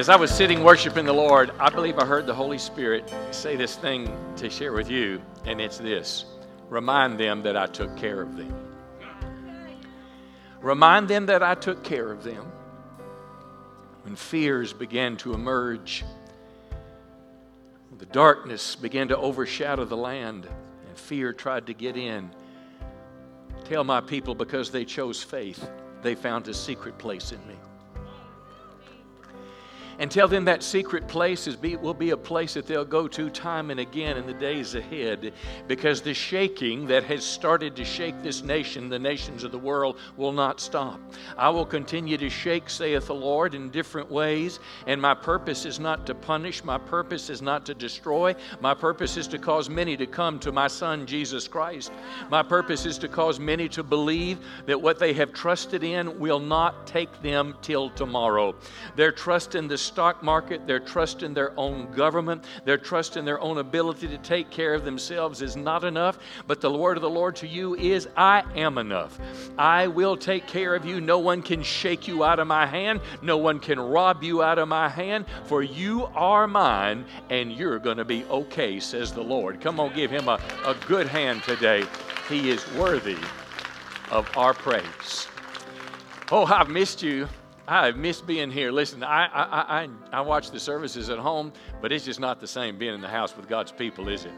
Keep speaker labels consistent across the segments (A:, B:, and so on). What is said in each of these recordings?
A: As I was sitting worshiping the Lord, I believe I heard the Holy Spirit say this thing to share with you, and it's this remind them that I took care of them. Remind them that I took care of them. When fears began to emerge, the darkness began to overshadow the land, and fear tried to get in. Tell my people because they chose faith, they found a secret place in me and tell them that secret place is be, will be a place that they'll go to time and again in the days ahead because the shaking that has started to shake this nation, the nations of the world, will not stop. I will continue to shake, saith the Lord, in different ways, and my purpose is not to punish, my purpose is not to destroy, my purpose is to cause many to come to my Son, Jesus Christ. My purpose is to cause many to believe that what they have trusted in will not take them till tomorrow. Their trust in the stock market, their trust in their own government, their trust in their own ability to take care of themselves is not enough. But the word of the Lord to you is, I am enough. I will take care of you. No one can shake you out of my hand, no one can rob you out of my hand, for you are mine and you're going to be okay, says the Lord. Come on, give him a, a good hand today. He is worthy of our praise. Oh, I've missed you. I miss being here. Listen, I, I, I, I watch the services at home, but it's just not the same being in the house with God's people, is it?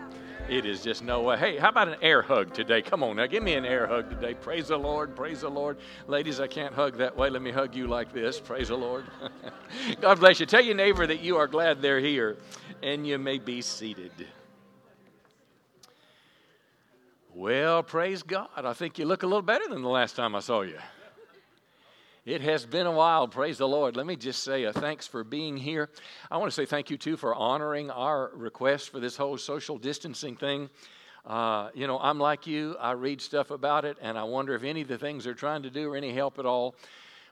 A: It is just no way. Hey, how about an air hug today? Come on now, give me an air hug today. Praise the Lord, praise the Lord. Ladies, I can't hug that way. Let me hug you like this. Praise the Lord. God bless you. Tell your neighbor that you are glad they're here and you may be seated. Well, praise God. I think you look a little better than the last time I saw you. It has been a while, praise the Lord. Let me just say thanks for being here. I want to say thank you too for honoring our request for this whole social distancing thing. Uh, you know, I'm like you, I read stuff about it, and I wonder if any of the things they're trying to do are any help at all.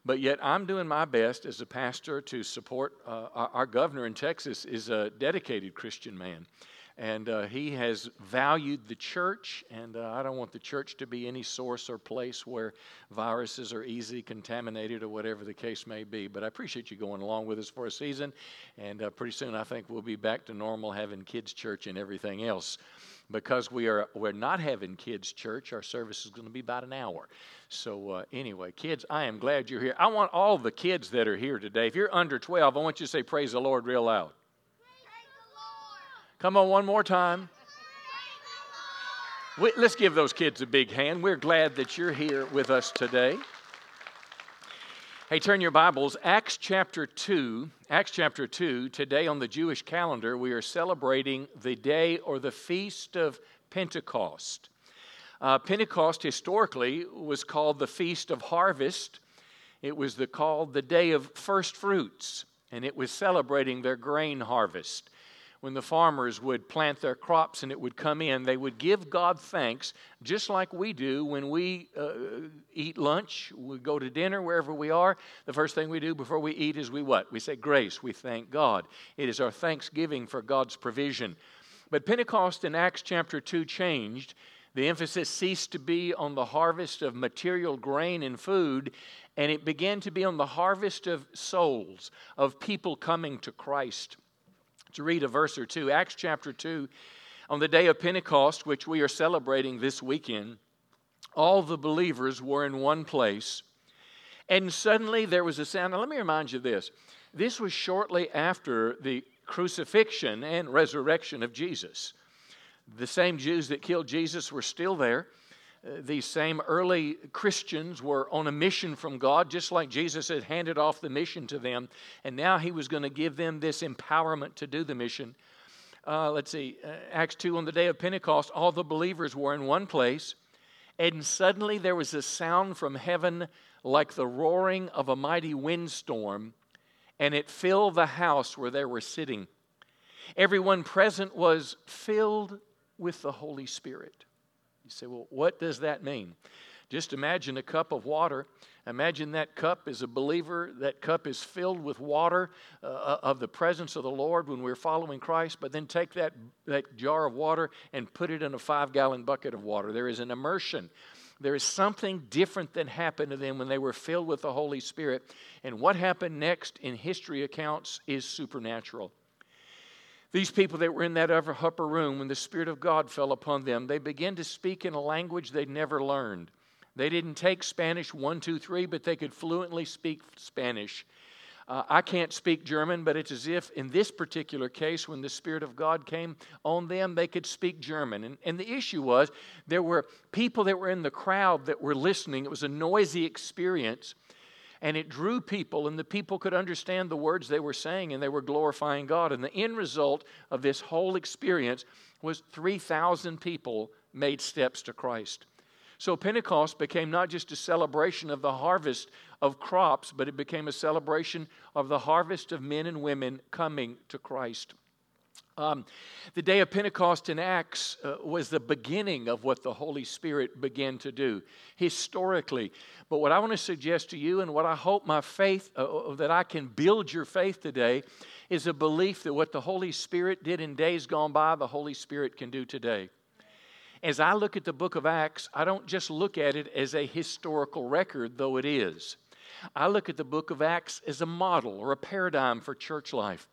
A: But yet, I'm doing my best as a pastor to support uh, our, our governor in Texas is a dedicated Christian man and uh, he has valued the church and uh, i don't want the church to be any source or place where viruses are easily contaminated or whatever the case may be but i appreciate you going along with us for a season and uh, pretty soon i think we'll be back to normal having kids church and everything else. Because we are we're not having kids church our service is going to be about an hour. So uh, anyway kids i am glad you're here. I want all the kids that are here today. If you're under 12 i want you to say praise the lord real loud Come on, one more time. We, let's give those kids a big hand. We're glad that you're here with us today. Hey, turn your Bibles, Acts chapter 2. Acts chapter 2. Today on the Jewish calendar, we are celebrating the day or the feast of Pentecost. Uh, Pentecost historically was called the Feast of Harvest. It was the, called the Day of First Fruits, and it was celebrating their grain harvest when the farmers would plant their crops and it would come in, they would give God thanks, just like we do when we uh, eat lunch, we go to dinner, wherever we are. The first thing we do before we eat is we what? We say grace. We thank God. It is our thanksgiving for God's provision. But Pentecost in Acts chapter 2 changed. The emphasis ceased to be on the harvest of material grain and food, and it began to be on the harvest of souls, of people coming to Christ to read a verse or two. Acts chapter 2, on the day of Pentecost, which we are celebrating this weekend, all the believers were in one place. And suddenly there was a sound. Now, let me remind you this. This was shortly after the crucifixion and resurrection of Jesus. The same Jews that killed Jesus were still there. These same early Christians were on a mission from God, just like Jesus had handed off the mission to them. And now he was going to give them this empowerment to do the mission. Uh, let's see, uh, Acts 2 on the day of Pentecost, all the believers were in one place. And suddenly there was a sound from heaven like the roaring of a mighty windstorm, and it filled the house where they were sitting. Everyone present was filled with the Holy Spirit you say, well, what does that mean? Just imagine a cup of water. Imagine that cup is a believer. That cup is filled with water uh, uh, of the presence of the Lord when we're following Christ. But then take that, that jar of water and put it in a five gallon bucket of water. There is an immersion There is something different that happened to them when they were filled with the Holy Spirit. And what happened next in history accounts is supernatural. These people that were in that upper room, when the Spirit of God fell upon them, they began to speak in a language they'd never learned. They didn't take Spanish one, two, three, but they could fluently speak Spanish. Uh, I can't speak German, but it's as if in this particular case, when the Spirit of God came on them, they could speak German. And, and the issue was there were people that were in the crowd that were listening. It was a noisy experience, and it drew people, and the people could understand the words they were saying, and they were glorifying God. And the end result of this whole experience was 3,000 people made steps to Christ. So Pentecost became not just a celebration of the harvest of crops, but it became a celebration of the harvest of men and women coming to Christ. Um, the day of Pentecost in Acts uh, was the beginning of what the Holy Spirit began to do historically. But what I want to suggest to you, and what I hope my faith, uh, uh that I can build your faith today, is a belief that what the Holy Spirit did in days gone by, the Holy Spirit can do today. As I look at the book of Acts, I don't just look at it as a historical record, though it is. I look at the book of Acts as a model or a paradigm for church life.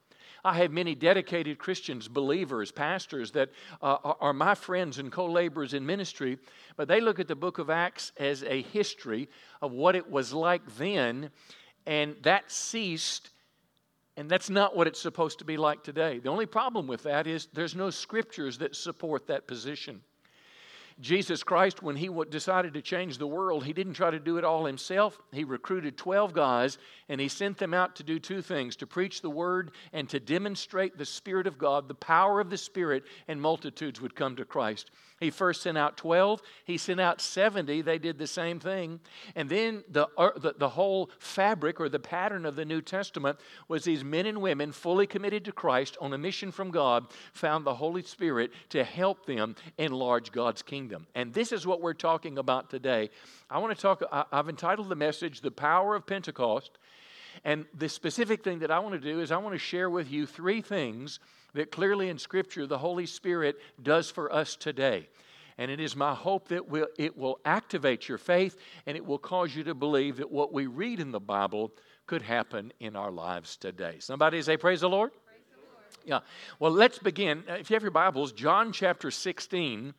A: I have many dedicated Christians, believers, pastors that uh, are my friends and co laborers in ministry, but they look at the book of Acts as a history of what it was like then, and that ceased, and that's not what it's supposed to be like today. The only problem with that is there's no scriptures that support that position. Jesus Christ, when he decided to change the world, he didn't try to do it all himself. He recruited 12 guys and he sent them out to do two things to preach the word and to demonstrate the Spirit of God, the power of the Spirit, and multitudes would come to Christ. He first sent out 12, he sent out 70, they did the same thing. And then the, uh, the, the, whole fabric or the pattern of the New Testament was these men and women fully committed to Christ on a mission from God found the Holy Spirit to help them enlarge God's kingdom. And this is what we're talking about today. I want to talk, I've entitled the message, The Power of Pentecost. And the specific thing that I want to do is I want to share with you three things that clearly in Scripture the Holy Spirit does for us today. And it is my hope that we'll, it will activate your faith and it will cause you to believe that what we read in the Bible could happen in our lives today. Somebody say, Praise the Lord. Praise the Lord. Yeah. Well, let's begin. If you have your Bibles, John chapter 16,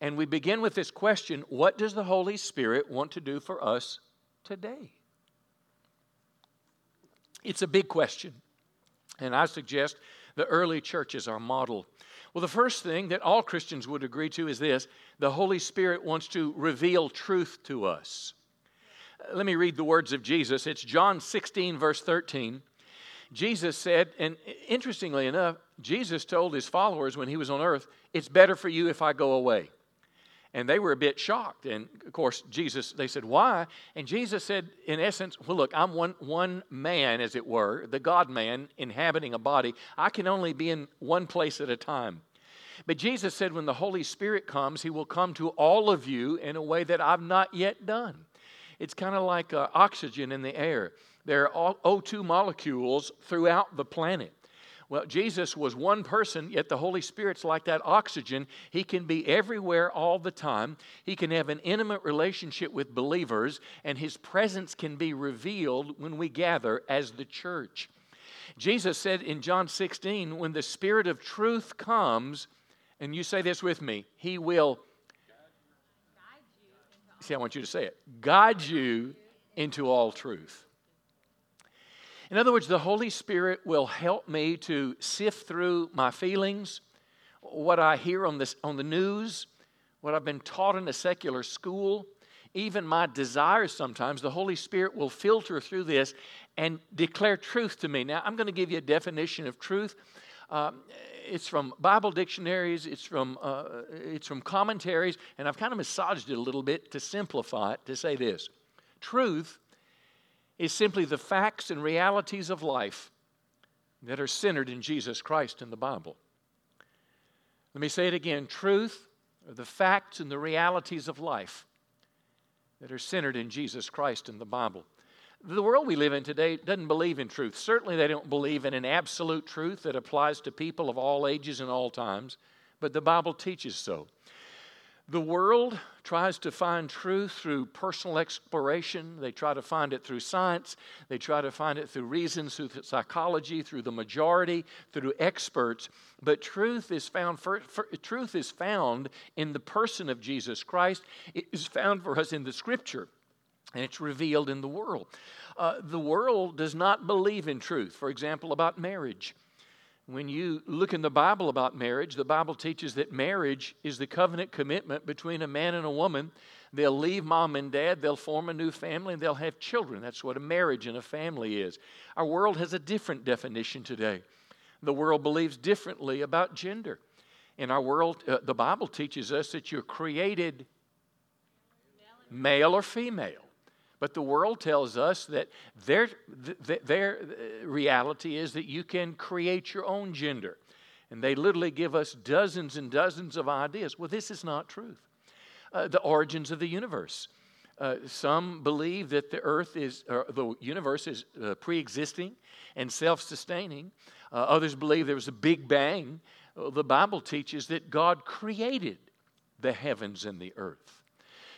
A: and we begin with this question What does the Holy Spirit want to do for us today? It's a big question. And I suggest the early church is our model. Well, the first thing that all Christians would agree to is this the Holy Spirit wants to reveal truth to us. Let me read the words of Jesus. It's John 16, verse 13. Jesus said, and interestingly enough, Jesus told his followers when he was on earth, It's better for you if I go away. And they were a bit shocked. And of course, Jesus, they said, Why? And Jesus said, in essence, Well, look, I'm one, one man, as it were, the God man inhabiting a body. I can only be in one place at a time. But Jesus said, When the Holy Spirit comes, He will come to all of you in a way that I've not yet done. It's kind of like uh, oxygen in the air. There are O2 molecules throughout the planet. Well, Jesus was one person, yet the Holy Spirit's like that oxygen. He can be everywhere all the time. He can have an intimate relationship with believers, and his presence can be revealed when we gather as the church. Jesus said in John 16, when the Spirit of truth comes, and you say this with me, he will. See, I want you to say it. Guide you into all truth. In other words, the Holy Spirit will help me to sift through my feelings, what I hear on, this, on the news, what I've been taught in a secular school, even my desires sometimes. The Holy Spirit will filter through this and declare truth to me. Now, I'm going to give you a definition of truth. Um, it's from Bible dictionaries, it's from, uh, it's from commentaries, and I've kind of massaged it a little bit to simplify it to say this Truth is simply the facts and realities of life that are centered in Jesus Christ in the Bible. Let me say it again truth are the facts and the realities of life that are centered in Jesus Christ in the Bible. The world we live in today doesn't believe in truth. Certainly, they don't believe in an absolute truth that applies to people of all ages and all times, but the Bible teaches so. The world tries to find truth through personal exploration. They try to find it through science. They try to find it through reasons, through psychology, through the majority, through experts. But truth is found for, for, truth is found in the person of Jesus Christ. It is found for us in the Scripture, and it's revealed in the world. Uh, the world does not believe in truth. For example, about marriage. When you look in the Bible about marriage, the Bible teaches that marriage is the covenant commitment between a man and a woman. They'll leave mom and dad, they'll form a new family, and they'll have children. That's what a marriage and a family is. Our world has a different definition today. The world believes differently about gender. In our world, uh, the Bible teaches us that you're created male or female. But the world tells us that their, their reality is that you can create your own gender. And they literally give us dozens and dozens of ideas. Well, this is not truth. Uh, the origins of the universe. Uh, some believe that the earth is, the universe is uh, pre existing and self sustaining. Uh, others believe there was a big bang. the Bible teaches that God created the heavens and the earth.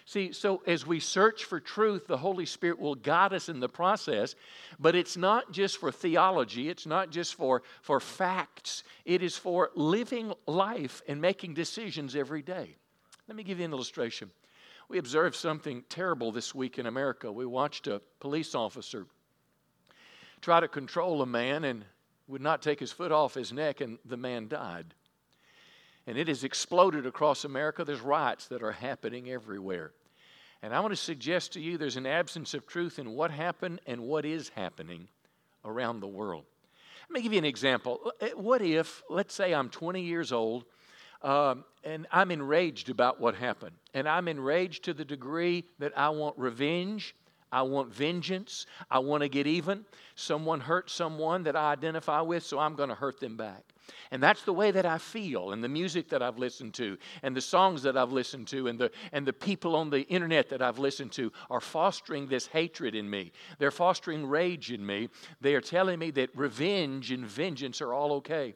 A: See, so as we search for truth, the Holy Spirit will guide us in the process, but it's not just for theology, it's not just for, for facts, it is for living life and making decisions every day. Let me give you an illustration. We observed something terrible this week in America. We watched a police officer try to control a man and would not take his foot off his neck, and the man died. And it has exploded across America. There's riots that are happening everywhere. And I want to suggest to you there's an absence of truth in what happened and what is happening around the world. Let me give you an example. Uh, what if, let's say I'm 20 years old um, and I'm enraged about what happened, and I'm enraged to the degree that I want revenge I want vengeance. I want to get even. Someone hurt someone that I identify with, so I'm going to hurt them back. And that's the way that I feel, and the music that I've listened to, and the songs that I've listened to, and the, and the people on the internet that I've listened to are fostering this hatred in me. They're fostering rage in me. They are telling me that revenge and vengeance are all okay.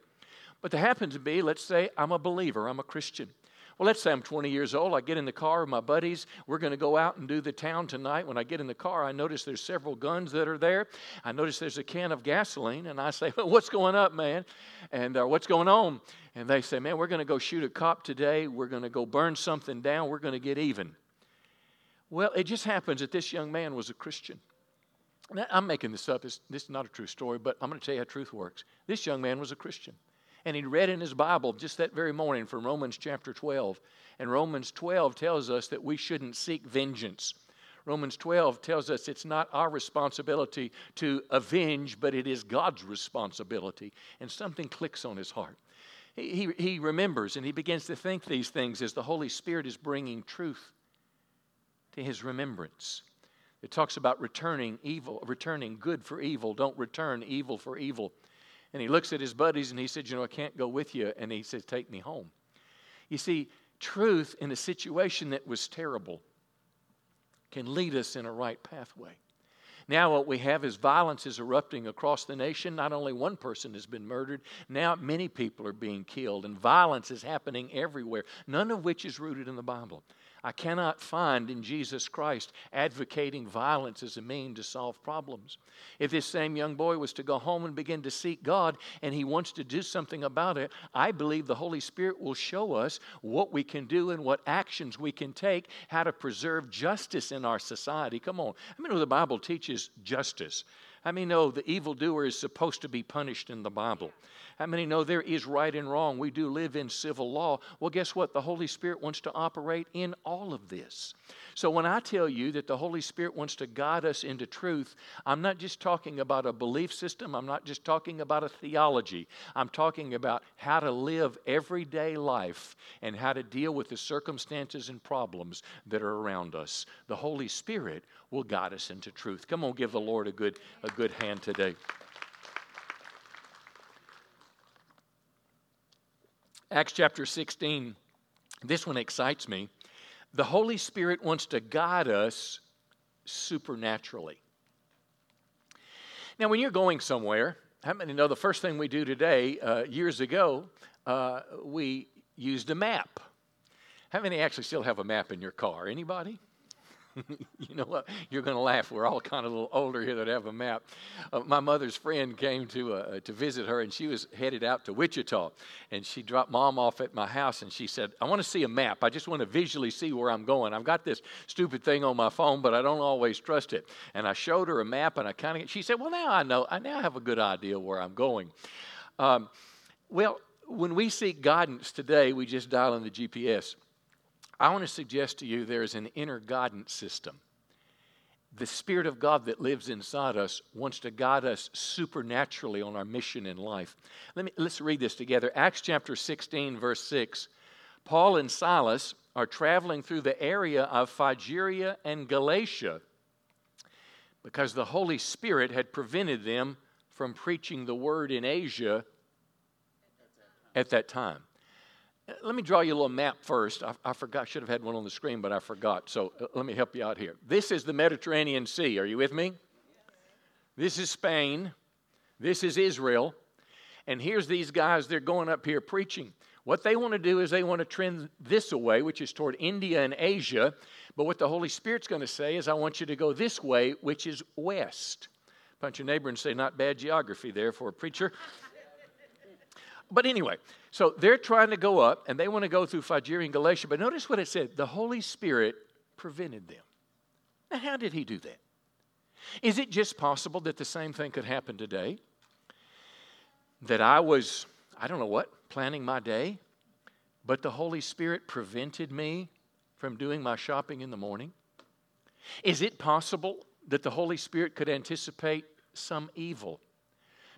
A: But there happens to be, let's say, I'm a believer, I'm a Christian. Well, let's say I'm 20 years old. I get in the car with my buddies. We're going to go out and do the town tonight. When I get in the car, I notice there's several guns that are there. I notice there's a can of gasoline, and I say, well, What's going up, man? And uh, what's going on? And they say, Man, we're going to go shoot a cop today. We're going to go burn something down. We're going to get even. Well, it just happens that this young man was a Christian. Now, I'm making this up. This, this is not a true story, but I'm going to tell you how truth works. This young man was a Christian. And he read in his Bible just that very morning from Romans chapter 12. And Romans 12 tells us that we shouldn't seek vengeance. Romans 12 tells us it's not our responsibility to avenge, but it is God's responsibility. And something clicks on his heart. He, he, he remembers and he begins to think these things as the Holy Spirit is bringing truth to his remembrance. It talks about returning evil, returning good for evil. Don't return evil for evil. And he looks at his buddies and he said, You know, I can't go with you. And he says, Take me home. You see, truth in a situation that was terrible can lead us in a right pathway. Now, what we have is violence is erupting across the nation. Not only one person has been murdered, now many people are being killed, and violence is happening everywhere, none of which is rooted in the Bible. I cannot find in Jesus Christ advocating violence as a mean to solve problems. If this same young boy was to go home and begin to seek God and he wants to do something about it, I believe the Holy Spirit will show us what we can do and what actions we can take, how to preserve justice in our society. Come on. I mean, the Bible teaches justice. I many know the evildoer is supposed to be punished in the Bible. How many know there is right and wrong? We do live in civil law. Well, guess what? The Holy Spirit wants to operate in all of this. So when I tell you that the Holy Spirit wants to guide us into truth, I'm not just talking about a belief system, I'm not just talking about a theology. I'm talking about how to live everyday life and how to deal with the circumstances and problems that are around us. The Holy Spirit will guide us into truth. Come on, give the Lord a good, a good hand today. Acts chapter 16, this one excites me. The Holy Spirit wants to guide us supernaturally. Now, when you're going somewhere, how many know the first thing we do today, uh, years ago, uh, we used a map? How many actually still have a map in your car? Anybody? you know what? You're going to laugh. We're all kind of a little older here that have a map. Uh, my mother's friend came to uh, to visit her, and she was headed out to Wichita. And she dropped mom off at my house, and she said, "I want to see a map. I just want to visually see where I'm going. I've got this stupid thing on my phone, but I don't always trust it." And I showed her a map, and I kind of she said, "Well, now I know. I now have a good idea where I'm going." Um, well, when we seek guidance today, we just dial in the GPS. I want to suggest to you there is an inner guidance system. The Spirit of God that lives inside us wants to guide us supernaturally on our mission in life. Let me, let's read this together. Acts chapter 16, verse 6. Paul and Silas are traveling through the area of Phrygia and Galatia because the Holy Spirit had prevented them from preaching the word in Asia at that time. Let me draw you a little map first. I, I forgot, should have had one on the screen, but I forgot. So uh, let me help you out here. This is the Mediterranean Sea. Are you with me? This is Spain. This is Israel. And here's these guys, they're going up here preaching. What they want to do is they want to trend this away, which is toward India and Asia. But what the Holy Spirit's going to say is, I want you to go this way, which is west. Punch your neighbor and say, Not bad geography there for a preacher. But anyway, so they're trying to go up and they want to go through Phrygia and Galatia. But notice what it said the Holy Spirit prevented them. Now, how did he do that? Is it just possible that the same thing could happen today? That I was, I don't know what, planning my day, but the Holy Spirit prevented me from doing my shopping in the morning? Is it possible that the Holy Spirit could anticipate some evil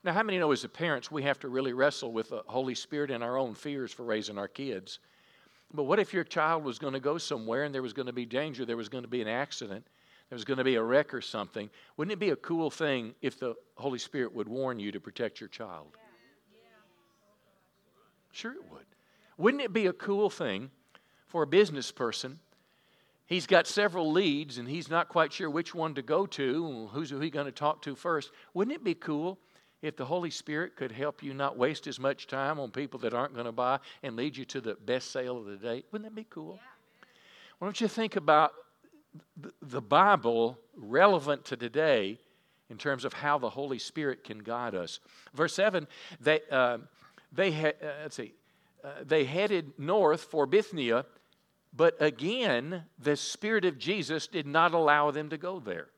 A: now, how many know as parents we have to really wrestle with the Holy Spirit and our own fears for raising our kids? But what if your child was going to go somewhere and there was going to be danger, there was going to be an accident, there was going to be a wreck or something? Wouldn't it be a cool thing if the Holy Spirit would warn you to protect your child? Sure, it would. Wouldn't it be a cool thing for a business person? He's got several leads and he's not quite sure which one to go to. Who's he going to talk to first? Wouldn't it be cool if the Holy Spirit could help you not waste as much time on people that aren't going to buy and lead you to the best sale of the day, wouldn't that be cool? Yeah. Why don't you think about the Bible relevant to today in terms of how the Holy Spirit can guide us? Verse 7, they, uh, they had, uh, let's see, uh, they headed north for Bithynia, but again, the Spirit of Jesus did not allow them to go there.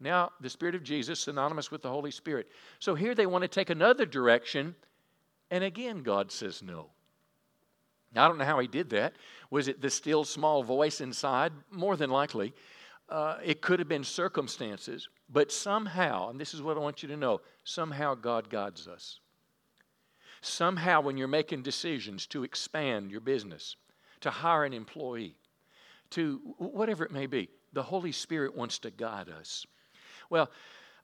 A: Now, the Spirit of Jesus, synonymous with the Holy Spirit. So here they want to take another direction, and again, God says no. Now, I don't know how he did that. Was it the still small voice inside? More than likely. Uh, it could have been circumstances, but somehow, and this is what I want you to know somehow God guides us. Somehow, when you're making decisions to expand your business, to hire an employee, to whatever it may be, the Holy Spirit wants to guide us. Well,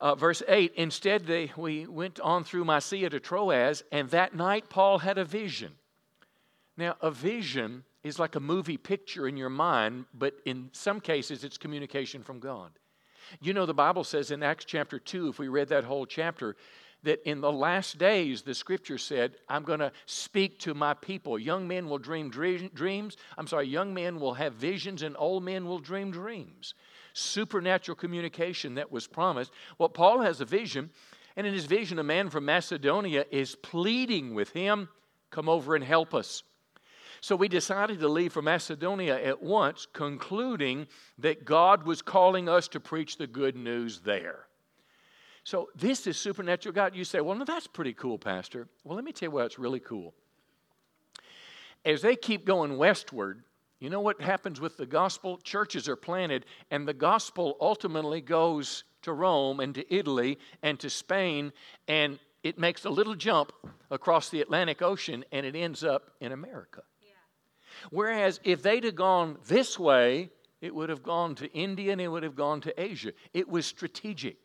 A: uh, verse 8 instead they, we went on through mysia to troas and that night paul had a vision. Now a vision is like a movie picture in your mind but in some cases it's communication from god. You know the bible says in acts chapter 2 if we read that whole chapter that in the last days the scripture said i'm going to speak to my people. Young men will dream dreams. I'm sorry young men will have visions and old men will dream dreams supernatural communication that was promised. Well, Paul has a vision, and in his vision, a man from Macedonia is pleading with him, Come over and help us. So we decided to leave for Macedonia at once, concluding that God was calling us to preach the good news there. So this is supernatural God. You say, well, no, that's pretty cool, Pastor. Well, let me tell you what's really cool. As they keep going westward, you know what happens with the gospel? Churches are planted, and the gospel ultimately goes to Rome and to Italy and to Spain, and it makes a little jump across the Atlantic Ocean and it ends up in America. Yeah. Whereas if they'd have gone this way, it would have gone to India and it would have gone to Asia. It was strategic.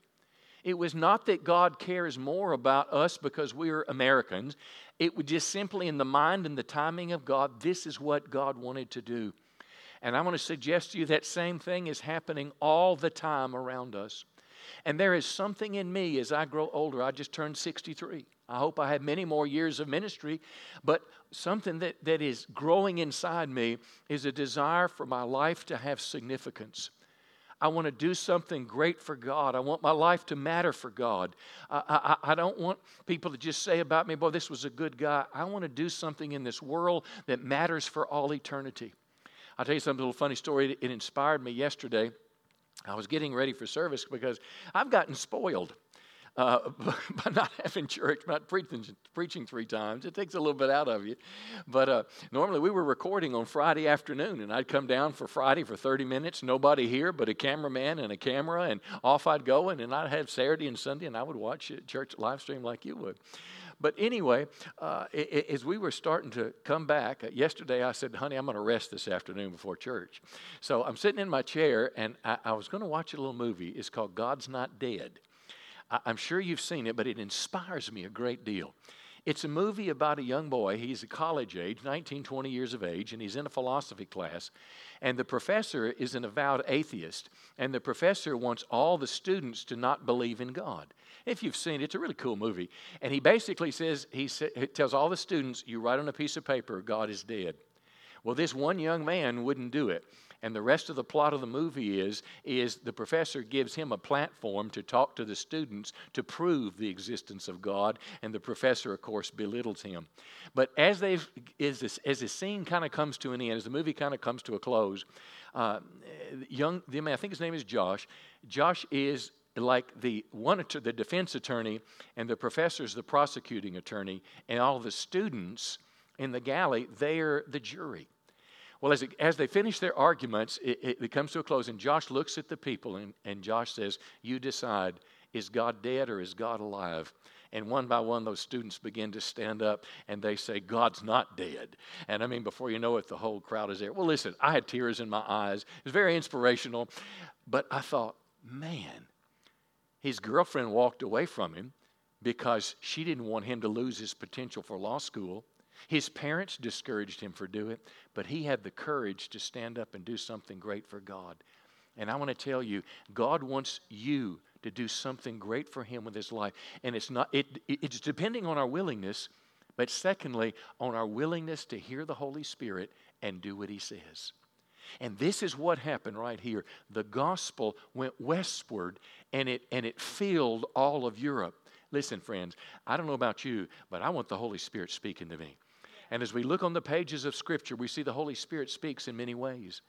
A: It was not that God cares more about us because we're Americans. It was just simply in the mind and the timing of God, this is what God wanted to do. And I want to suggest to you that same thing is happening all the time around us. And there is something in me as I grow older. I just turned 63. I hope I have many more years of ministry, but something that, that is growing inside me is a desire for my life to have significance. I want to do something great for God. I want my life to matter for God. I, I, I, don't want people to just say about me, boy, this was a good guy. I want to do something in this world that matters for all eternity. I'll tell you something, a little funny story. It inspired me yesterday. I was getting ready for service because I've gotten spoiled uh, by not having church, not preaching, preaching three times. It takes a little bit out of you. But uh, normally we were recording on Friday afternoon, and I'd come down for Friday for 30 minutes, nobody here but a cameraman and a camera, and off I'd go, and then I'd have Saturday and Sunday, and I would watch church live stream like you would. But anyway, uh, as we were starting to come back, uh, yesterday I said, honey, I'm going to rest this afternoon before church. So I'm sitting in my chair, and I, I was going to watch a little movie. It's called God's Not Dead. I'm sure you've seen it, but it inspires me a great deal. It's a movie about a young boy. He's a college age, 19, 20 years of age, and he's in a philosophy class. And the professor is an avowed atheist, and the professor wants all the students to not believe in God. If you've seen it, it's a really cool movie. And he basically says, he, sa- tells all the students, you write on a piece of paper, God is dead. Well, this one young man wouldn't do it. And the rest of the plot of the movie is, is the professor gives him a platform to talk to the students to prove the existence of God, and the professor, of course, belittles him. But as they as this, as the scene kind of comes to an end, as the movie kind of comes to a close, uh, young the man, I think his name is Josh. Josh is like the one the defense attorney, and the professor's the prosecuting attorney, and all the students in the galley, they're the jury. Well, as, it, as they finish their arguments, it, it, it, comes to a close, and Josh looks at the people, and, and Josh says, You decide, is God dead or is God alive? And one by one, those students begin to stand up and they say, God's not dead. And I mean, before you know it, the whole crowd is there. Well, listen, I had tears in my eyes. It was very inspirational. But I thought, man, his girlfriend walked away from him because she didn't want him to lose his potential for law school. His parents discouraged him for doing it, but he had the courage to stand up and do something great for God. And I want to tell you, God wants you to do something great for him with his life. And it's not it, it's depending on our willingness, but secondly, on our willingness to hear the Holy Spirit and do what he says. And this is what happened right here. The gospel went westward and it and it filled all of Europe. Listen, friends, I don't know about you, but I want the Holy Spirit speaking to me. And as we look on the pages of Scripture, we see the Holy Spirit speaks in many ways.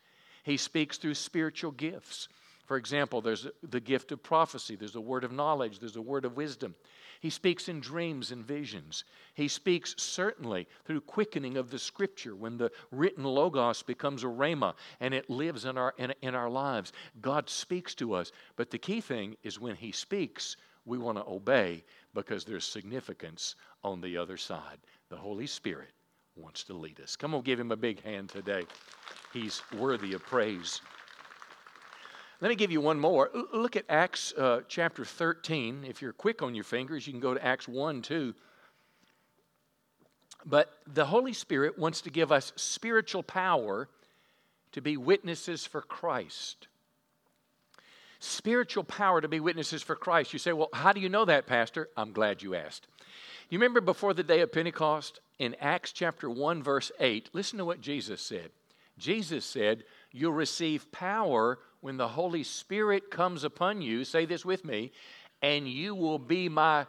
A: He speaks through spiritual gifts. For example, there's the gift of prophecy, there's a word of knowledge, there's a word of wisdom. He speaks in dreams and visions. He speaks certainly through quickening of the scripture when the written logos becomes a rhema and it lives in our, in, in our lives. God speaks to us. But the key thing is when He speaks, we want to obey because there's significance on the other side. The Holy Spirit wants to lead us. Come on, give him a big hand today. He's worthy of praise. Let me give you one more. Look at Acts uh, chapter 13. If you're quick on your fingers, you can go to Acts 1 2. But the Holy Spirit wants to give us spiritual power to be witnesses for Christ. Spiritual power to be witnesses for Christ. You say, well, how do you know that, Pastor? I'm glad you asked. You remember before the day of Pentecost, in Acts chapter 1, verse 8, listen to what Jesus said. Jesus said, You'll receive power when the Holy Spirit comes upon you. Say this with me, and you will be my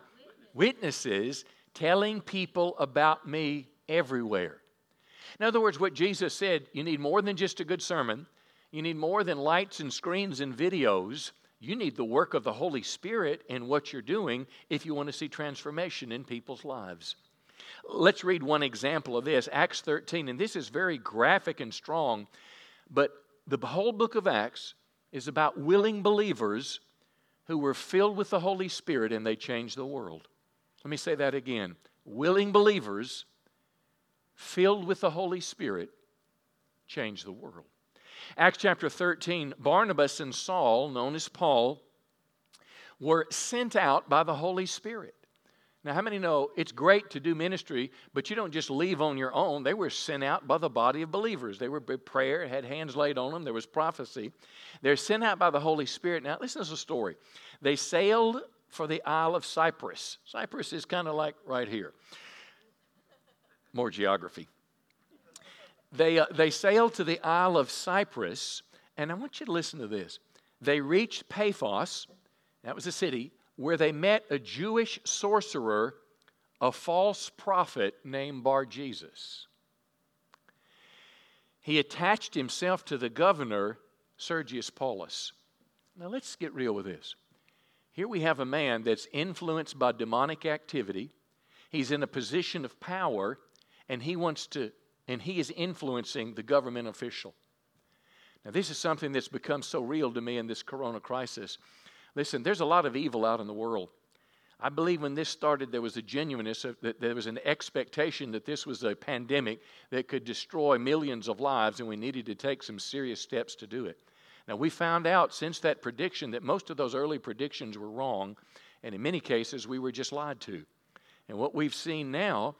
A: witnesses, telling people about me everywhere. In other words, what Jesus said, you need more than just a good sermon, you need more than lights and screens and videos. You need the work of the Holy Spirit in what you're doing if you want to see transformation in people's lives. Let's read one example of this Acts 13. And this is very graphic and strong, but the whole book of Acts is about willing believers who were filled with the Holy Spirit and they changed the world. Let me say that again. Willing believers filled with the Holy Spirit changed the world. Acts chapter 13 Barnabas and Saul, known as Paul, were sent out by the Holy Spirit. Now, how many know it's great to do ministry, but you don't just leave on your own? They were sent out by the body of believers. They were prayer, had hands laid on them, there was prophecy. They're sent out by the Holy Spirit. Now, listen to the story. They sailed for the Isle of Cyprus. Cyprus is kind of like right here. More geography. They, uh, they sailed to the Isle of Cyprus, and I want you to listen to this. They reached Paphos, that was a city, where they met a Jewish sorcerer, a false prophet named Bar Jesus. He attached himself to the governor, Sergius Paulus. Now let's get real with this. Here we have a man that's influenced by demonic activity. He's in a position of power, and he wants to, and he is influencing the government official. Now, this is something that's become so real to me in this corona crisis. Listen, there's a lot of evil out in the world. I believe when this started, there was a genuineness, that there was an expectation that this was a pandemic that could destroy millions of lives, and we needed to take some serious steps to do it. Now, we found out since that prediction that most of those early predictions were wrong, and in many cases, we were just lied to. And what we've seen now,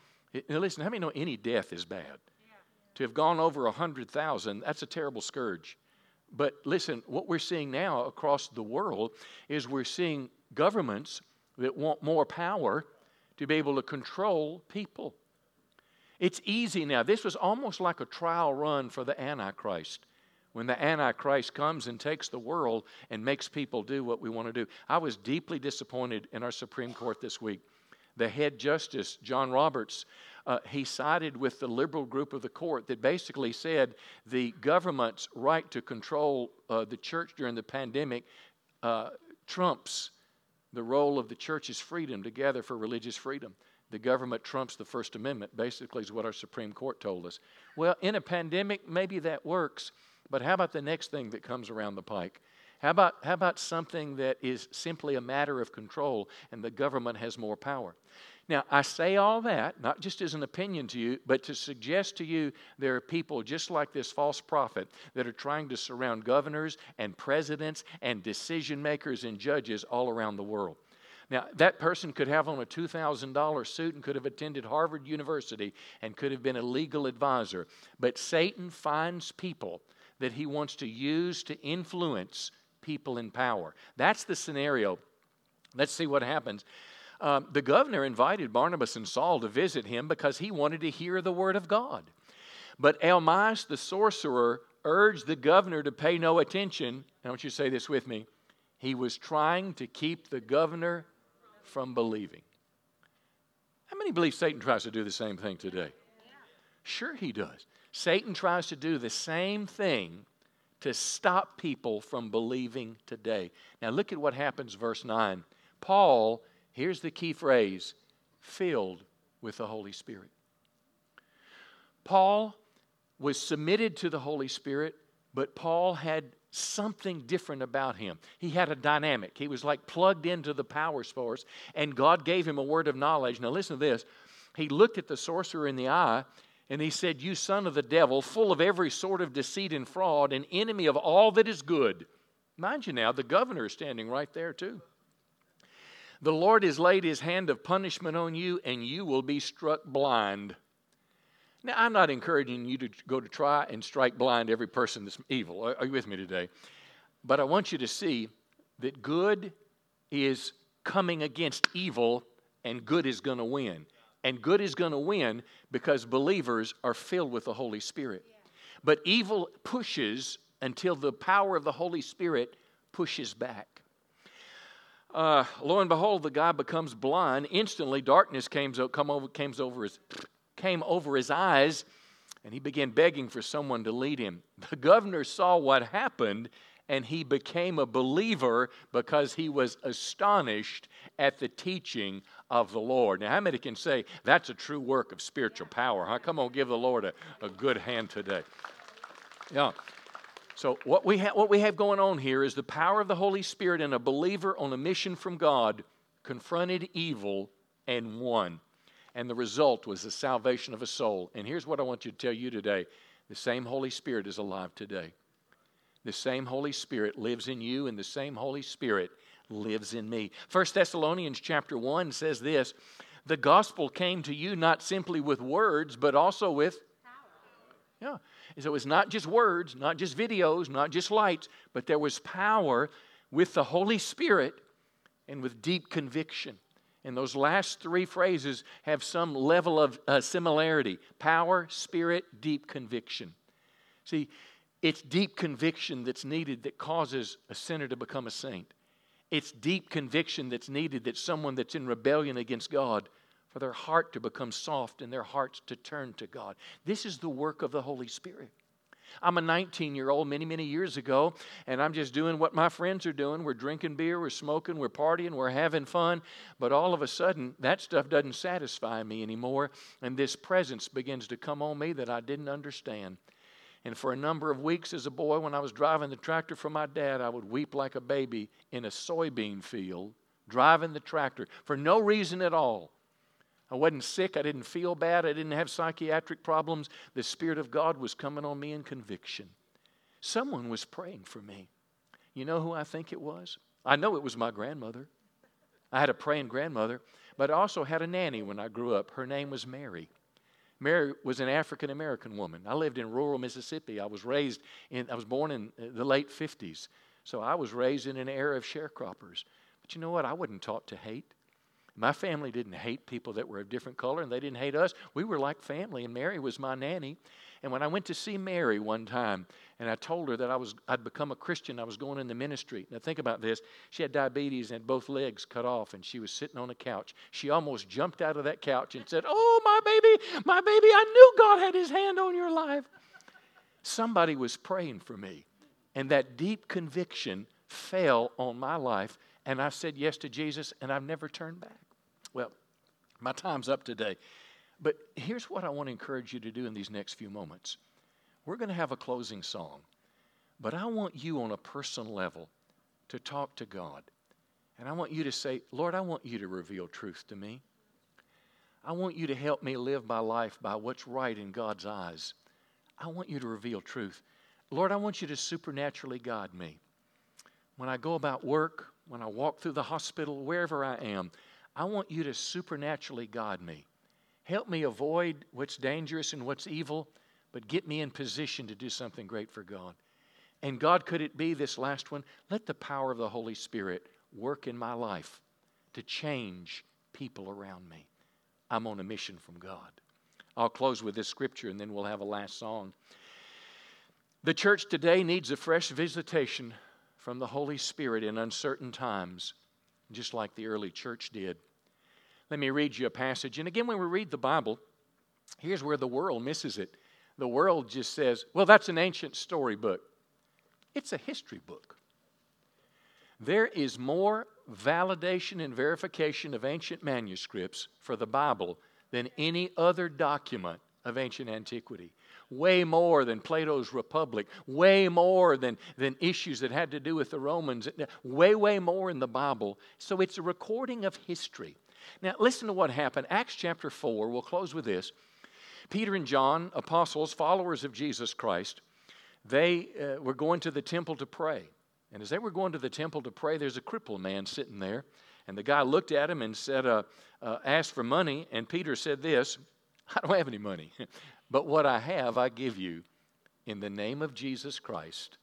A: now listen, how many know any death is bad? To have gone over 100,000, that's a terrible scourge. But listen, what we're seeing now across the world is we're seeing governments that want more power to be able to control people. It's easy now. This was almost like a trial run for the Antichrist. When the Antichrist comes and takes the world and makes people do what we want to do. I was deeply disappointed in our Supreme Court this week. The head justice, John Roberts, uh, he sided with the liberal group of the court that basically said the government's right to control uh, the church during the pandemic uh, trumps the role of the church's freedom to gather for religious freedom. The government trumps the First Amendment, basically, is what our Supreme Court told us. Well, in a pandemic, maybe that works, but how about the next thing that comes around the pike? How about, how about something that is simply a matter of control and the government has more power? Now, I say all that, not just as an opinion to you, but to suggest to you there are people just like this false prophet that are trying to surround governors and presidents and decision makers and judges all around the world. Now, that person could have on a $2,000 suit and could have attended Harvard University and could have been a legal advisor. But Satan finds people that he wants to use to influence people in power. That's the scenario. Let's see what happens. Um, the governor invited Barnabas and Saul to visit him because he wanted to hear the word of God. But Elymas the sorcerer urged the governor to pay no attention. I want you to say this with me. He was trying to keep the governor from believing. How many believe Satan tries to do the same thing today? Sure, he does. Satan tries to do the same thing to stop people from believing today. Now, look at what happens, verse 9. Paul Here's the key phrase filled with the Holy Spirit. Paul was submitted to the Holy Spirit, but Paul had something different about him. He had a dynamic. He was like plugged into the power source, and God gave him a word of knowledge. Now, listen to this. He looked at the sorcerer in the eye and he said, You son of the devil, full of every sort of deceit and fraud, an enemy of all that is good. Mind you now, the governor is standing right there too. The Lord has laid his hand of punishment on you, and you will be struck blind. Now, I'm not encouraging you to go to try and strike blind every person that's evil. Are you with me today? But I want you to see that good is coming against evil, and good is going to win. And good is going to win because believers are filled with the Holy Spirit. But evil pushes until the power of the Holy Spirit pushes back. Uh, lo and behold, the guy becomes blind. Instantly, darkness came, come over, came, over his, came over his eyes, and he began begging for someone to lead him. The governor saw what happened, and he became a believer because he was astonished at the teaching of the Lord. Now, how many can say that's a true work of spiritual power? Huh? Come on, give the Lord a, a good hand today. Yeah. So, what we, ha- what we have going on here is the power of the Holy Spirit and a believer on a mission from God confronted evil and won. And the result was the salvation of a soul. And here's what I want you to tell you today the same Holy Spirit is alive today. The same Holy Spirit lives in you, and the same Holy Spirit lives in me. 1 Thessalonians chapter 1 says this The gospel came to you not simply with words, but also with yeah. So it's not just words, not just videos, not just lights, but there was power with the Holy Spirit and with deep conviction. And those last three phrases have some level of uh, similarity power, spirit, deep conviction. See, it's deep conviction that's needed that causes a sinner to become a saint. It's deep conviction that's needed that someone that's in rebellion against God, for their heart to become soft and their hearts to turn to God. This is the work of the Holy Spirit. I'm a 19 year old many, many years ago, and I'm just doing what my friends are doing. We're drinking beer, we're smoking, we're partying, we're having fun. But all of a sudden, that stuff doesn't satisfy me anymore, and this presence begins to come on me that I didn't understand. And for a number of weeks as a boy, when I was driving the tractor for my dad, I would weep like a baby in a soybean field, driving the tractor for no reason at all. I wasn't sick. I didn't feel bad. I didn't have psychiatric problems. The Spirit of God was coming on me in conviction. Someone was praying for me. You know who I think it was? I know it was my grandmother. I had a praying grandmother, but I also had a nanny when I grew up. Her name was Mary. Mary was an African American woman. I lived in rural Mississippi. I was raised in, I was born in uh, the late 50s. So I was raised in an era of sharecroppers. But you know what? I wasn't taught to hate. My family didn't hate people that were of different color, and they didn't hate us. We were like family, and Mary was my nanny. And when I went to see Mary one time, and I told her that I was, I'd become a Christian, I was going in the ministry. Now, think about this. She had diabetes and both legs cut off, and she was sitting on a couch. She almost jumped out of that couch and said, Oh, my baby, my baby, I knew God had his hand on your life. Somebody was praying for me, and that deep conviction fell on my life, and I said yes to Jesus, and I've never turned back. Well, my time's up today. But here's what I want to encourage you to do in these next few moments. We're going to have a closing song, but I want you on a personal level to talk to God. And I want you to say, Lord, I want you to reveal truth to me. I want you to help me live my life by what's right in God's eyes. I want you to reveal truth. Lord, I want you to supernaturally guide me. When I go about work, when I walk through the hospital, wherever I am, I want you to supernaturally guide me. Help me avoid what's dangerous and what's evil, but get me in position to do something great for God. And God, could it be this last one? Let the power of the Holy Spirit work in my life to change people around me. I'm on a mission from God. I'll close with this scripture and then we'll have a last song. The church today needs a fresh visitation from the Holy Spirit in uncertain times just like the early church did. Let me read you a passage. And again, when we read the Bible, here's where the world misses it. The world just says, well, that's an ancient storybook. It's a history book. There is more validation and verification of ancient manuscripts for the Bible than any other document of ancient antiquity way more than Plato's Republic, way more than, than issues that had to do with the Romans, way, way more in the Bible. So it's a recording of history. Now, listen to what happened. Acts chapter 4, we'll close with this. Peter and John, apostles, followers of Jesus Christ, they uh, were going to the temple to pray. And as they were going to the temple to pray, there's a crippled man sitting there. And the guy looked at him and said, uh, uh, asked for money. And Peter said this I don't have any money. But what I have, I give you. In the name of Jesus Christ,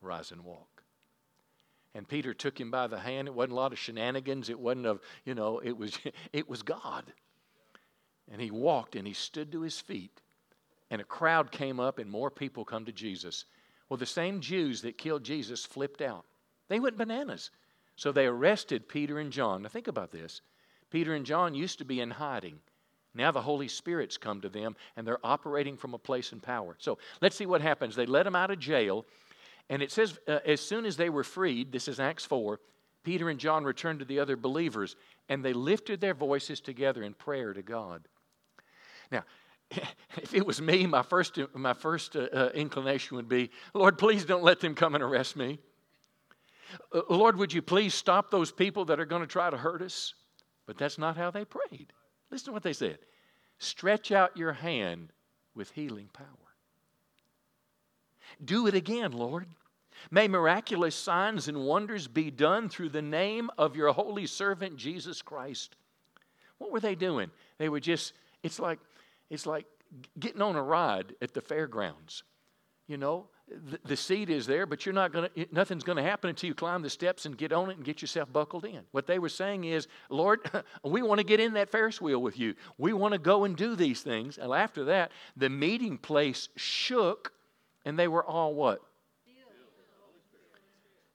A: rise and walk. And Peter took him by the hand. It wasn't a lot of shenanigans. It wasn't of, you know, it was, it was God. And he walked and he stood to his feet. And a crowd came up and more people come to Jesus. Well, the same Jews that killed Jesus flipped out. They went bananas. So they arrested Peter and John. Now think about this. Peter and John used to be in hiding. Now the Holy Spirit's come to them and they're operating from a place in power. So let's see what happens. They let them out of jail, and it says, uh, as soon as they were freed, this is Acts 4, Peter and John returned to the other believers, and they lifted their voices together in prayer to God. Now, if it was me, my first, my first uh, uh, inclination would be, Lord, please don't let them come and arrest me. Uh, Lord, would you please stop those people that are going to try to hurt us? But that's not how they prayed. Listen to what they said stretch out your hand with healing power. Do it again, Lord. May miraculous signs and wonders be done through the name of your holy servant Jesus Christ. What were they doing? They were just, it's like, it's like getting on a ride at the fairgrounds. You know, the, seat is there, but you're not going to, nothing's going to happen until you climb the steps and get on it and get yourself buckled in. What they were saying is, Lord, we want to get in that Ferris wheel with you. We want to go and do these things. And after that, the meeting place shook and they were all what?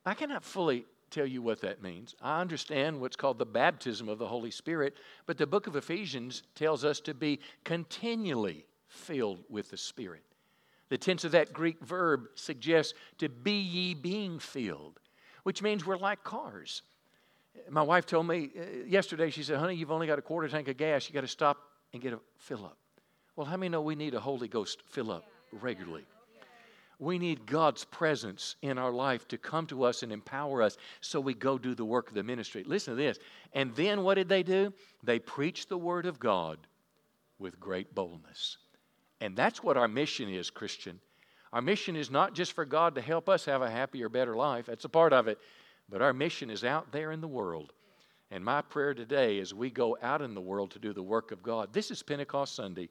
A: I cannot fully tell you what that means. I understand what's called the baptism of the Holy Spirit, but the book of Ephesians tells us to be continually filled with the Spirit. The tense of that Greek verb suggests to be ye being filled, which means we're like cars. My wife told me uh, yesterday, she said, Honey, you've only got a quarter tank of gas. You got to stop and get a fill up. Well, how many know we need a Holy Ghost fill up regularly? We need God's presence in our life to come to us and empower us so we go do the work of the ministry. Listen to this. And then what did they do? They preached the word of God with great boldness. And that's what our mission is, Christian. Our mission is not just for God to help us have a happier, better life, that's a part of it, but our mission is out there in the world. And my prayer today is we go out in the world to do the work of God. This is Pentecost Sunday.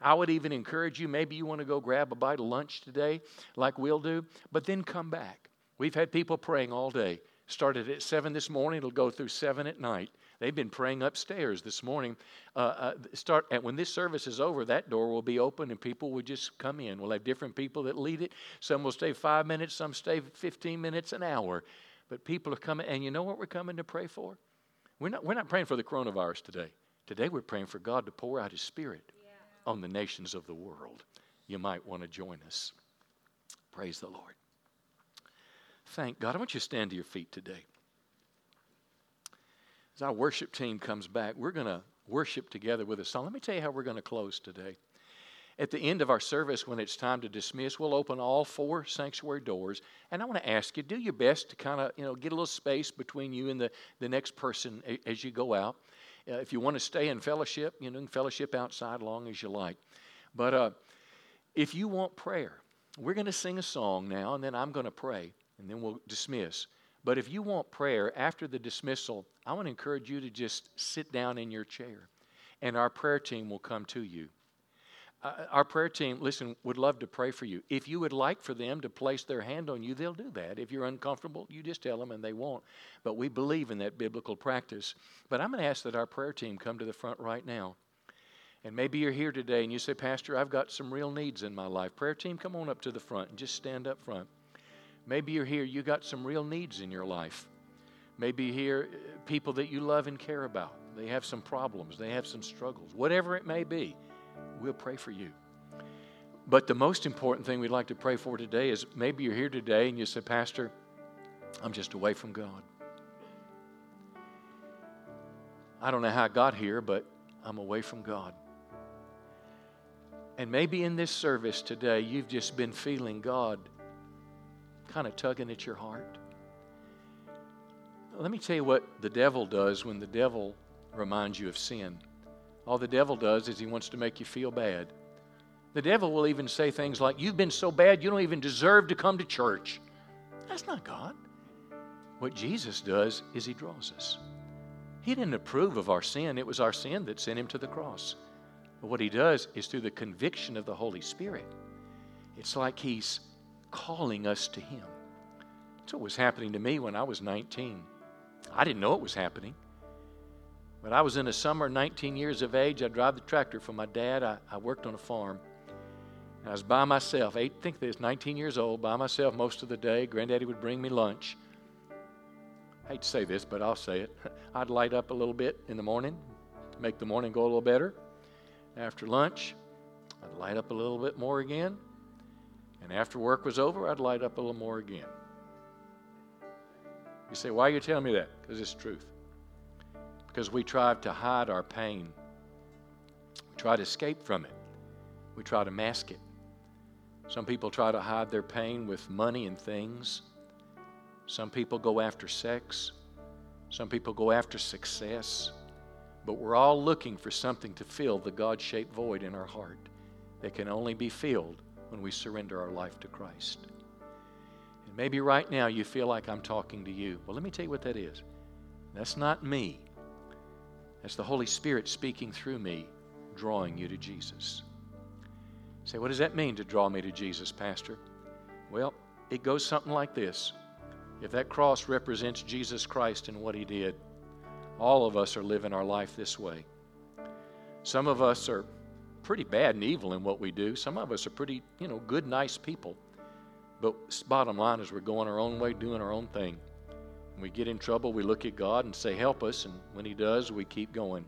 A: I would even encourage you, maybe you want to go grab a bite of lunch today, like we'll do, but then come back. We've had people praying all day. Started at 7 this morning, it'll go through 7 at night. They've been praying upstairs this morning. Uh, uh, start and when this service is over, that door will be open and people will just come in. We'll have different people that lead it. Some will stay five minutes, some stay 15 minutes, an hour. But people are coming, and you know what we're coming to pray for? We're not, we're not praying for the coronavirus today. Today we're praying for God to pour out His Spirit on the nations of the world. You might want to join us. Praise the Lord. Thank God. I want you to stand to your feet today. As our worship team comes back, we're going to worship together with a song. Let me tell you how we're going to close today. At the end of our service, when it's time to dismiss, we'll open all four sanctuary doors. And I want to ask you, do your best to kind of, you know, get a little space between you and the, the next person as you go out. Uh, if you want to stay in fellowship, you know, fellowship outside long as you like. But uh, if you want prayer, we're going to sing a song now, and then I'm going to pray, and then we'll dismiss. But if you want prayer after the dismissal, I want to encourage you to just sit down in your chair, and our prayer team will come to you. Uh, our prayer team, listen, would love to pray for you. If you would like for them to place their hand on you, they'll do that. If you're uncomfortable, you just tell them and they won't. But we believe in that biblical practice. But I'm going to ask that our prayer team come to the front right now. And maybe you're here today and you say, Pastor, I've got some real needs in my life. Prayer team, come on up to the front and just stand up front. Maybe you're here, you got some real needs in your life. Maybe here, people that you love and care about. They have some problems, they have some struggles, whatever it may be we'll pray for you. But the most important thing we'd like to pray for today is maybe you're here today and you say, Pastor, I'm just away from God. I don't know how I got here, but I'm away from God. And maybe in this service today, you've just been feeling God kind of tugging at your heart. Let me tell you what the devil does when the devil reminds you of sin. All the devil does is he wants to make you feel bad. The devil will even say things like, You've been so bad, you don't even deserve to come to church. That's not God. What Jesus does is he draws us. He didn't approve of our sin, it was our sin that sent him to the cross. But what he does is through the conviction of the Holy Spirit, it's like he's calling us to him. That's what was happening to me when I was 19. I didn't know it was happening. But I was in the summer, 19 years of age. I drive the tractor for my dad. I, I worked on a farm. And I was by myself. I think was 19 years old, by myself most of the day. Granddaddy would bring me lunch. I hate to say this, but I'll say it. I'd light up a little bit in the morning make the morning go a little better. After lunch, I'd light up a little bit more again. And after work was over, I'd light up a little more again. You say, why are you telling me that? Because it's truth because we try to hide our pain. We try to escape from it. We try to mask it. Some people try to hide their pain with money and things. Some people go after sex. Some people go after success. But we're all looking for something to fill the God shaped void in our heart that can only be filled when we surrender our life to Christ. And maybe right now you feel like I'm talking to you. Well, let me tell you what that is. That's not me. That's the Holy Spirit speaking through me, drawing you to Jesus. Say, what does that mean to draw me to Jesus, Pastor? Well, it goes something like this. If that cross represents Jesus Christ and what he did, all of us are living our life this way. Some of us are pretty bad and evil in what we do. Some of us are pretty, you know, good, nice people. But bottom line is we're going our own way, doing our own thing. When we get in trouble, we look at God and say, Help us. And when He does, we keep going.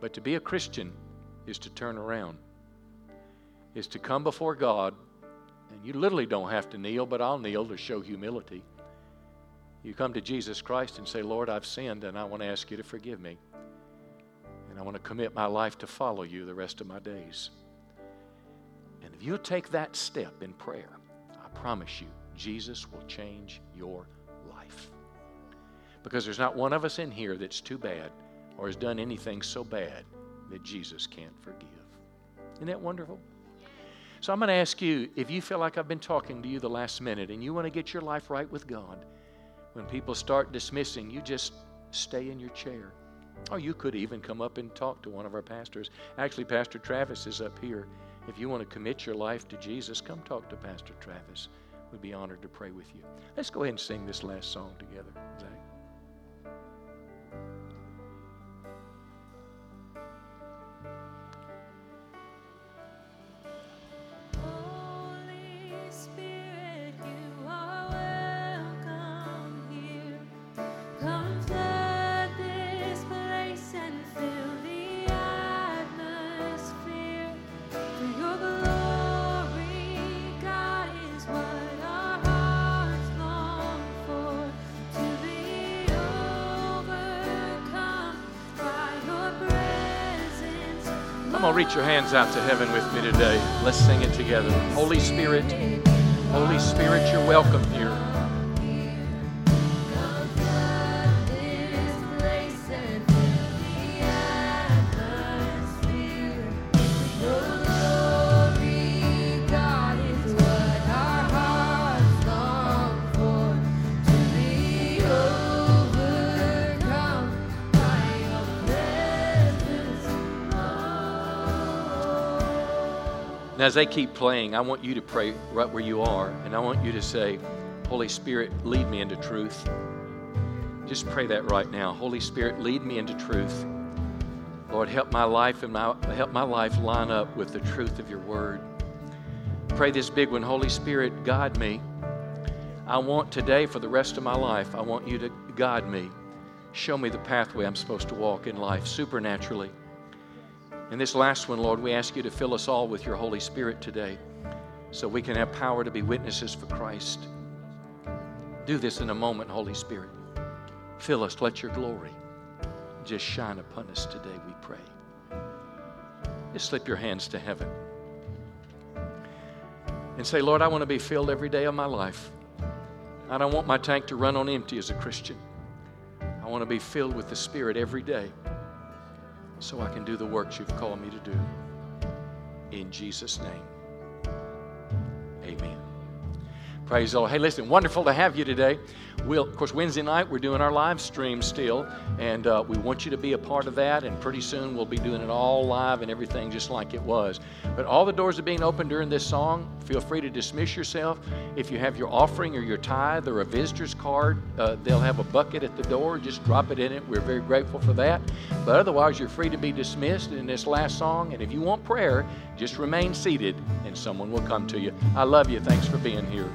A: But to be a Christian is to turn around, is to come before God. And you literally don't have to kneel, but I'll kneel to show humility. You come to Jesus Christ and say, Lord, I've sinned and I want to ask you to forgive me. I want to commit my life to follow you the rest of my days. And if you'll take that step in prayer, I promise you, Jesus will change your life. Because there's not one of us in here that's too bad or has done anything so bad that Jesus can't forgive. Isn't that wonderful? So I'm going to ask you if you feel like I've been talking to you the last minute and you want to get your life right with God, when people start dismissing, you just stay in your chair. Or you could even come up and talk to one of our pastors. Actually, Pastor Travis is up here. If you want to commit your life to Jesus, come talk to Pastor Travis. We'd be honored to pray with you. Let's go ahead and sing this last song together, Zach. Reach your hands out to heaven with me today. Let's sing it together. Holy Spirit, Holy Spirit, you're welcome here. As they keep playing, I want you to pray right where you are, and I want you to say, Holy Spirit, lead me into truth. Just pray that right now. Holy Spirit, lead me into truth. Lord, help my life and my, help my life line up with the truth of your word. Pray this big one. Holy Spirit, guide me. I want today, for the rest of my life, I want you to guide me. Show me the pathway I'm supposed to walk in life supernaturally. And this last one, Lord, we ask you to fill us all with your Holy Spirit today so we can have power to be witnesses for Christ. Do this in a moment, Holy Spirit. Fill us, let your glory just shine upon us today, we pray. Just slip your hands to heaven and say, Lord, I want to be filled every day of my life. I don't want my tank to run on empty as a Christian. I want to be filled with the Spirit every day so I can do the works you've called me to do. In Jesus' name, amen. Praise the Lord. Hey, listen, wonderful to have you today. We'll, of course, Wednesday night we're doing our live stream still, and uh, we want you to be a part of that. And pretty soon we'll be doing it all live and everything just like it was. But all the doors are being opened during this song. Feel free to dismiss yourself. If you have your offering or your tithe or a visitor's card, uh, they'll have a bucket at the door. Just drop it in it. We're very grateful for that. But otherwise, you're free to be dismissed in this last song. And if you want prayer, just remain seated, and someone will come to you. I love you. Thanks for being here.